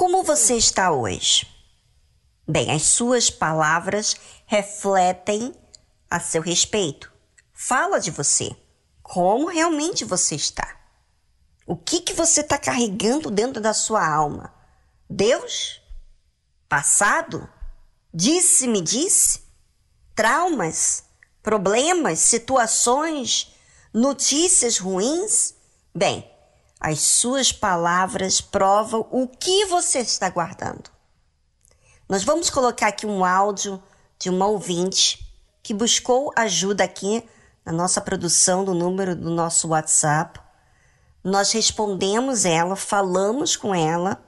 Como você está hoje? Bem, as suas palavras refletem a seu respeito. Fala de você. Como realmente você está? O que, que você está carregando dentro da sua alma? Deus? Passado? Disse-me disse? Traumas? Problemas? Situações? Notícias ruins? Bem, as suas palavras provam o que você está guardando. Nós vamos colocar aqui um áudio de uma ouvinte que buscou ajuda aqui na nossa produção do número do nosso WhatsApp. Nós respondemos ela, falamos com ela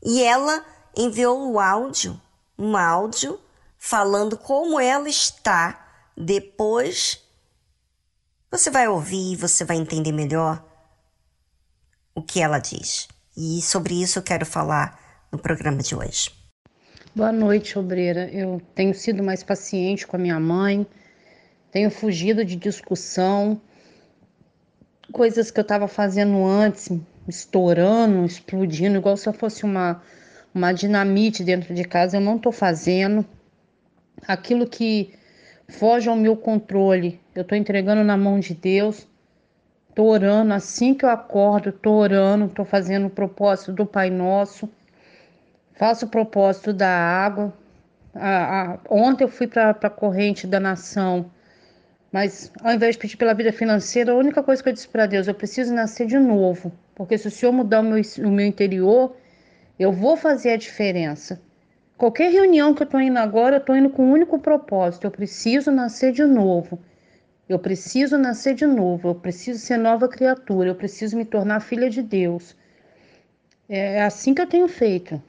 e ela enviou o áudio, um áudio falando como ela está. Depois você vai ouvir você vai entender melhor o que ela diz. E sobre isso eu quero falar no programa de hoje. Boa noite, obreira. Eu tenho sido mais paciente com a minha mãe, tenho fugido de discussão, coisas que eu estava fazendo antes, estourando, explodindo, igual se eu fosse uma, uma dinamite dentro de casa, eu não estou fazendo. Aquilo que foge ao meu controle, eu estou entregando na mão de Deus. Estou orando assim que eu acordo, estou orando, estou fazendo o propósito do Pai Nosso Faço o propósito da água. A, a, ontem eu fui para a corrente da nação, mas ao invés de pedir pela vida financeira, a única coisa que eu disse para Deus, eu preciso nascer de novo, porque se o Senhor mudar o meu, o meu interior, eu vou fazer a diferença. Qualquer reunião que eu estou indo agora, eu estou indo com um único propósito: eu preciso nascer de novo. Eu preciso nascer de novo, eu preciso ser nova criatura, eu preciso me tornar filha de Deus. É assim que eu tenho feito.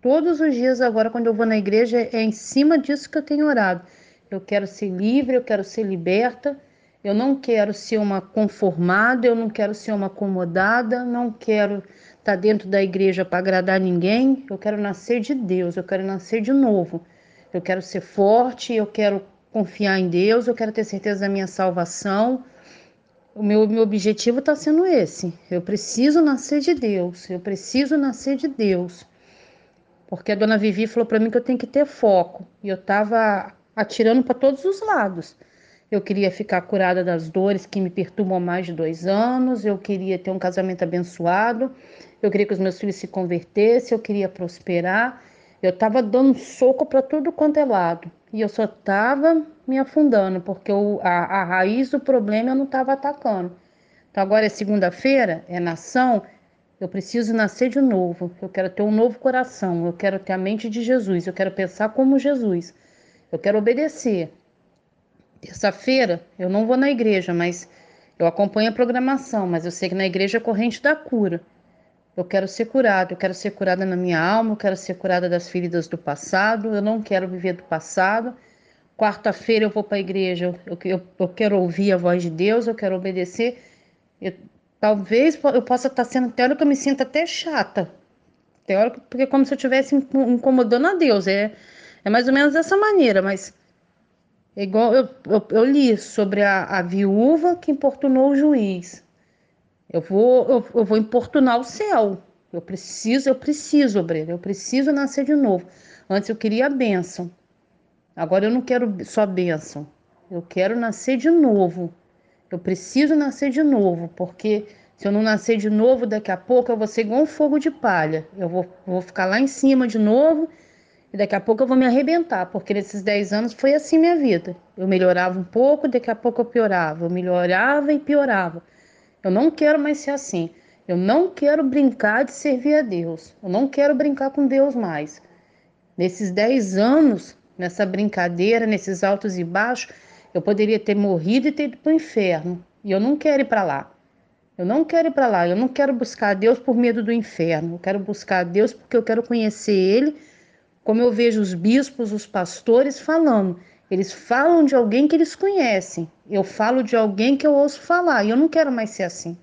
Todos os dias agora, quando eu vou na igreja, é em cima disso que eu tenho orado. Eu quero ser livre, eu quero ser liberta. Eu não quero ser uma conformada, eu não quero ser uma acomodada, não quero estar tá dentro da igreja para agradar ninguém. Eu quero nascer de Deus, eu quero nascer de novo. Eu quero ser forte, eu quero confiar em Deus, eu quero ter certeza da minha salvação. O meu, meu objetivo está sendo esse. Eu preciso nascer de Deus, eu preciso nascer de Deus. Porque a dona Vivi falou para mim que eu tenho que ter foco. E eu estava atirando para todos os lados. Eu queria ficar curada das dores que me perturbam há mais de dois anos. Eu queria ter um casamento abençoado. Eu queria que os meus filhos se convertessem. Eu queria prosperar. Eu estava dando soco para tudo quanto é lado. E eu só estava me afundando, porque eu, a, a raiz do problema eu não estava atacando. Então agora é segunda-feira, é nação, eu preciso nascer de novo. Eu quero ter um novo coração. Eu quero ter a mente de Jesus. Eu quero pensar como Jesus. Eu quero obedecer. Terça-feira eu não vou na igreja, mas eu acompanho a programação. Mas eu sei que na igreja é corrente da cura. Eu quero ser curada. Eu quero ser curada na minha alma. Eu quero ser curada das feridas do passado. Eu não quero viver do passado. Quarta-feira eu vou para a igreja. Eu, eu, eu, quero ouvir a voz de Deus. Eu quero obedecer. Eu, Talvez eu possa estar sendo teórica, eu me sinta até chata. Teórica, porque é como se eu estivesse incomodando a Deus. É, é mais ou menos dessa maneira, mas é igual eu, eu, eu li sobre a, a, viúva que importunou o juiz. Eu vou, eu, eu vou importunar o céu. Eu preciso, eu preciso, obreiro, eu preciso nascer de novo. Antes eu queria a bênção. Agora eu não quero só bênção. Eu quero nascer de novo. Eu preciso nascer de novo, porque se eu não nascer de novo, daqui a pouco eu vou ser igual um fogo de palha. Eu vou, vou ficar lá em cima de novo e daqui a pouco eu vou me arrebentar, porque nesses 10 anos foi assim minha vida. Eu melhorava um pouco, daqui a pouco eu piorava. Eu melhorava e piorava. Eu não quero mais ser assim. Eu não quero brincar de servir a Deus. Eu não quero brincar com Deus mais. Nesses 10 anos, nessa brincadeira, nesses altos e baixos, eu poderia ter morrido e ter ido para o inferno. E eu não quero ir para lá. Eu não quero ir para lá. Eu não quero buscar a Deus por medo do inferno. Eu quero buscar a Deus porque eu quero conhecer Ele, como eu vejo os bispos, os pastores falando. Eles falam de alguém que eles conhecem. Eu falo de alguém que eu ouço falar. E eu não quero mais ser assim.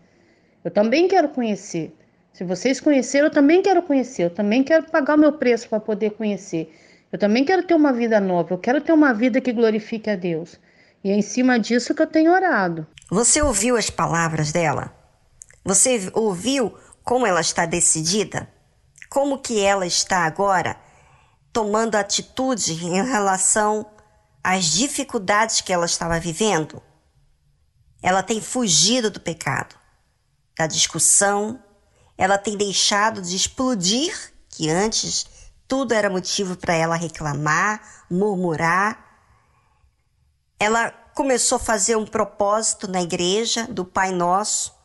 Eu também quero conhecer. Se vocês conheceram, eu também quero conhecer. Eu também quero pagar o meu preço para poder conhecer. Eu também quero ter uma vida nova. Eu quero ter uma vida que glorifique a Deus. E é em cima disso que eu tenho orado. Você ouviu as palavras dela? Você ouviu como ela está decidida? como que ela está agora tomando atitude em relação às dificuldades que ela estava vivendo? Ela tem fugido do pecado, da discussão, ela tem deixado de explodir, que antes tudo era motivo para ela reclamar, murmurar. Ela começou a fazer um propósito na igreja do Pai Nosso.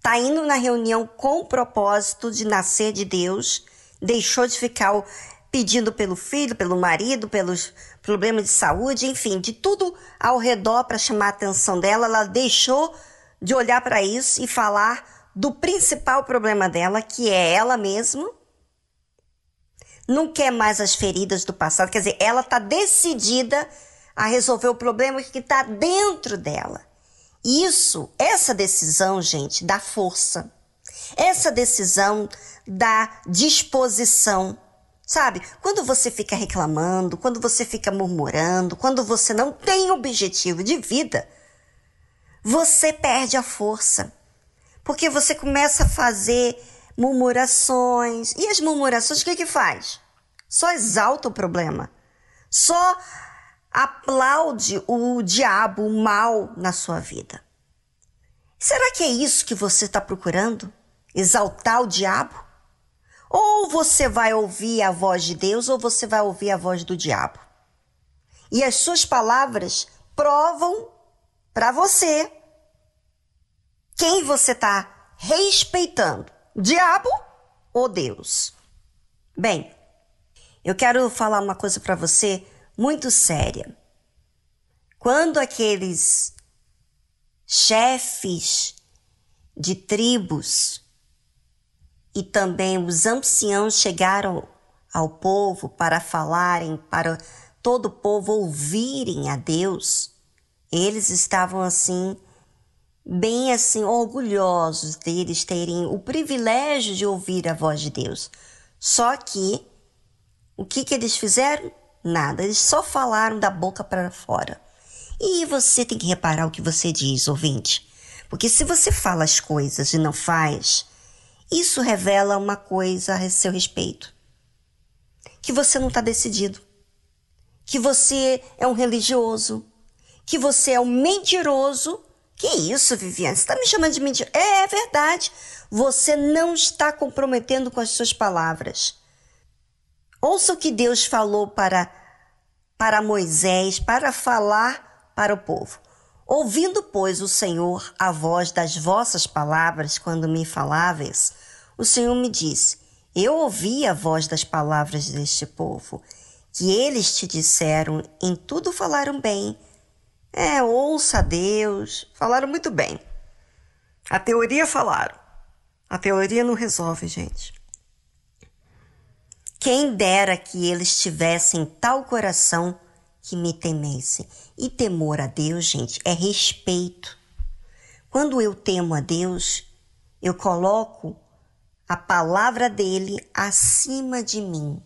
Tá indo na reunião com o propósito de nascer de Deus, deixou de ficar pedindo pelo filho, pelo marido, pelos problemas de saúde, enfim, de tudo ao redor para chamar a atenção dela, ela deixou de olhar para isso e falar do principal problema dela, que é ela mesma. Não quer mais as feridas do passado, quer dizer, ela está decidida a resolver o problema que está dentro dela. Isso, essa decisão, gente, dá força. Essa decisão dá disposição Sabe? Quando você fica reclamando, quando você fica murmurando, quando você não tem objetivo de vida, você perde a força. Porque você começa a fazer murmurações. E as murmurações, o que que faz? Só exalta o problema. Só aplaude o diabo, o mal na sua vida. Será que é isso que você está procurando? Exaltar o diabo? Ou você vai ouvir a voz de Deus ou você vai ouvir a voz do diabo. E as suas palavras provam para você quem você está respeitando, diabo ou Deus. Bem, eu quero falar uma coisa para você muito séria. Quando aqueles chefes de tribos e também os anciãos chegaram ao povo para falarem, para todo o povo ouvirem a Deus, eles estavam assim, bem assim, orgulhosos deles terem o privilégio de ouvir a voz de Deus. Só que, o que, que eles fizeram? Nada, eles só falaram da boca para fora. E você tem que reparar o que você diz, ouvinte. Porque se você fala as coisas e não faz, isso revela uma coisa a seu respeito: que você não está decidido, que você é um religioso, que você é um mentiroso. Que isso, Viviane? Você está me chamando de mentiroso? É, é verdade. Você não está comprometendo com as suas palavras. Ouça o que Deus falou para, para Moisés, para falar para o povo. Ouvindo, pois, o Senhor a voz das vossas palavras quando me faláveis, o Senhor me disse: Eu ouvi a voz das palavras deste povo, que eles te disseram, em tudo falaram bem. É, ouça a Deus, falaram muito bem. A teoria falaram. A teoria não resolve, gente. Quem dera que eles tivessem tal coração que me temessem. E temor a Deus, gente, é respeito. Quando eu temo a Deus, eu coloco a palavra dele acima de mim.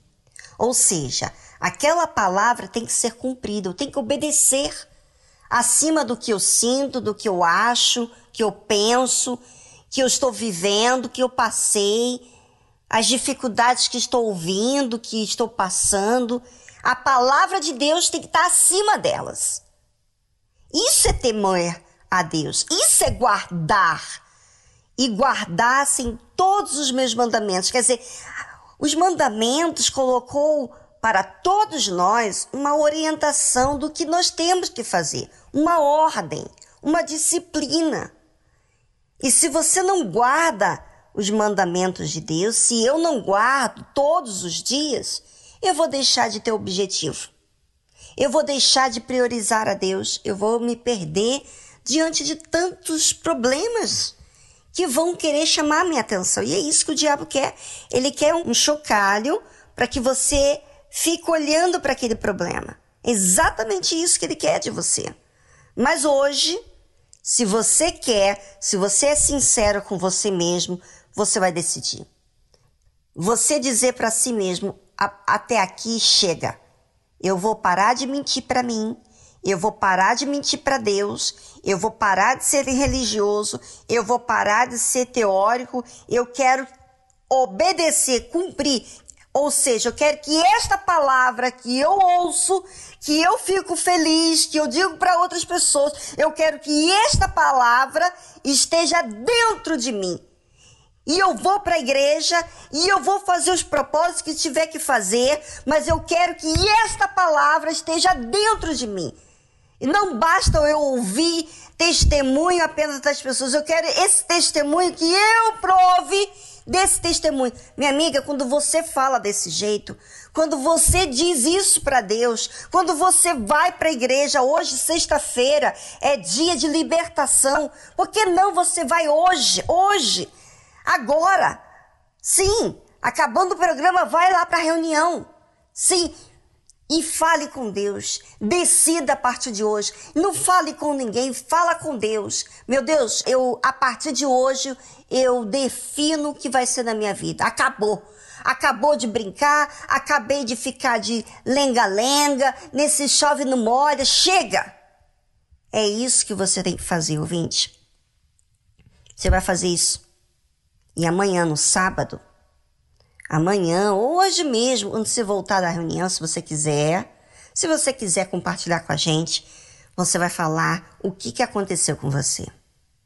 Ou seja, aquela palavra tem que ser cumprida, eu tenho que obedecer acima do que eu sinto, do que eu acho, que eu penso, que eu estou vivendo, que eu passei, as dificuldades que estou ouvindo, que estou passando. A palavra de Deus tem que estar acima delas. Isso é temer a Deus. Isso é guardar. E guardassem todos os meus mandamentos. Quer dizer, os mandamentos colocou para todos nós uma orientação do que nós temos que fazer, uma ordem, uma disciplina. E se você não guarda os mandamentos de Deus, se eu não guardo todos os dias, eu vou deixar de ter objetivo. Eu vou deixar de priorizar a Deus, eu vou me perder diante de tantos problemas que vão querer chamar a minha atenção. E é isso que o diabo quer. Ele quer um chocalho para que você fique olhando para aquele problema. Exatamente isso que ele quer de você. Mas hoje, se você quer, se você é sincero com você mesmo, você vai decidir. Você dizer para si mesmo: até aqui chega. Eu vou parar de mentir para mim, eu vou parar de mentir para Deus, eu vou parar de ser religioso, eu vou parar de ser teórico, eu quero obedecer, cumprir. Ou seja, eu quero que esta palavra que eu ouço, que eu fico feliz, que eu digo para outras pessoas, eu quero que esta palavra esteja dentro de mim. E eu vou para a igreja e eu vou fazer os propósitos que tiver que fazer, mas eu quero que esta palavra esteja dentro de mim. E não basta eu ouvir testemunho apenas das pessoas, eu quero esse testemunho que eu prove desse testemunho. Minha amiga, quando você fala desse jeito, quando você diz isso para Deus, quando você vai para a igreja, hoje, sexta-feira, é dia de libertação, por que não você vai hoje, hoje? Agora! Sim! Acabando o programa, vai lá para a reunião. Sim! E fale com Deus. Decida a partir de hoje. Não fale com ninguém, fala com Deus. Meu Deus, eu a partir de hoje eu defino o que vai ser na minha vida. Acabou. Acabou de brincar, acabei de ficar de lenga-lenga, nesse chove no molha, chega! É isso que você tem que fazer, ouvinte. Você vai fazer isso. E amanhã, no sábado, amanhã, hoje mesmo, quando você voltar da reunião, se você quiser, se você quiser compartilhar com a gente, você vai falar o que, que aconteceu com você,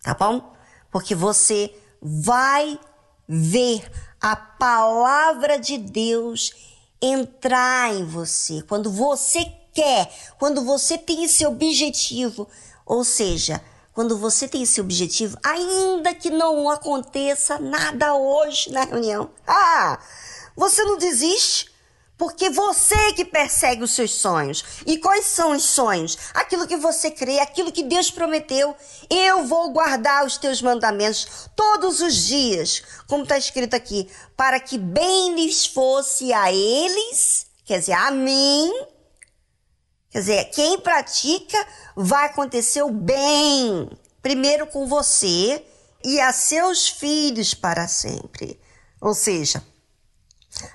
tá bom? Porque você vai ver a palavra de Deus entrar em você. Quando você quer, quando você tem esse objetivo, ou seja, quando você tem esse objetivo, ainda que não aconteça nada hoje na reunião, ah, você não desiste. Porque você que persegue os seus sonhos. E quais são os sonhos? Aquilo que você crê, aquilo que Deus prometeu. Eu vou guardar os teus mandamentos todos os dias, como está escrito aqui, para que bem lhes fosse a eles, quer dizer, a mim, Quer dizer, quem pratica vai acontecer o bem, primeiro com você e a seus filhos para sempre. Ou seja,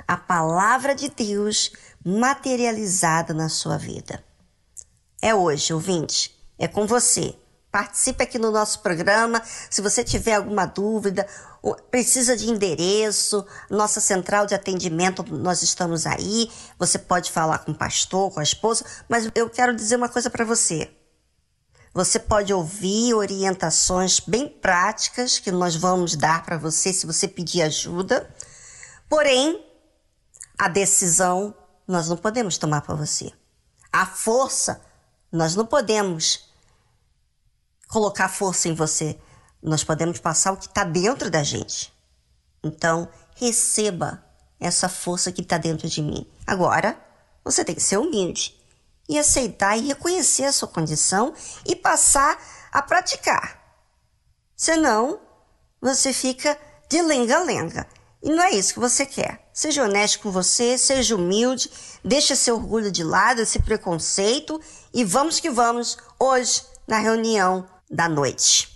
a palavra de Deus materializada na sua vida. É hoje, ouvinte, é com você. Participe aqui no nosso programa. Se você tiver alguma dúvida, precisa de endereço, nossa central de atendimento, nós estamos aí. Você pode falar com o pastor, com a esposa, mas eu quero dizer uma coisa para você. Você pode ouvir orientações bem práticas que nós vamos dar para você se você pedir ajuda. Porém, a decisão nós não podemos tomar para você. A força nós não podemos colocar força em você. Nós podemos passar o que está dentro da gente. Então, receba essa força que está dentro de mim. Agora, você tem que ser humilde e aceitar e reconhecer a sua condição e passar a praticar. Senão, você fica de lenga-lenga. E não é isso que você quer. Seja honesto com você, seja humilde, deixa seu orgulho de lado, esse preconceito e vamos que vamos hoje na reunião da noite.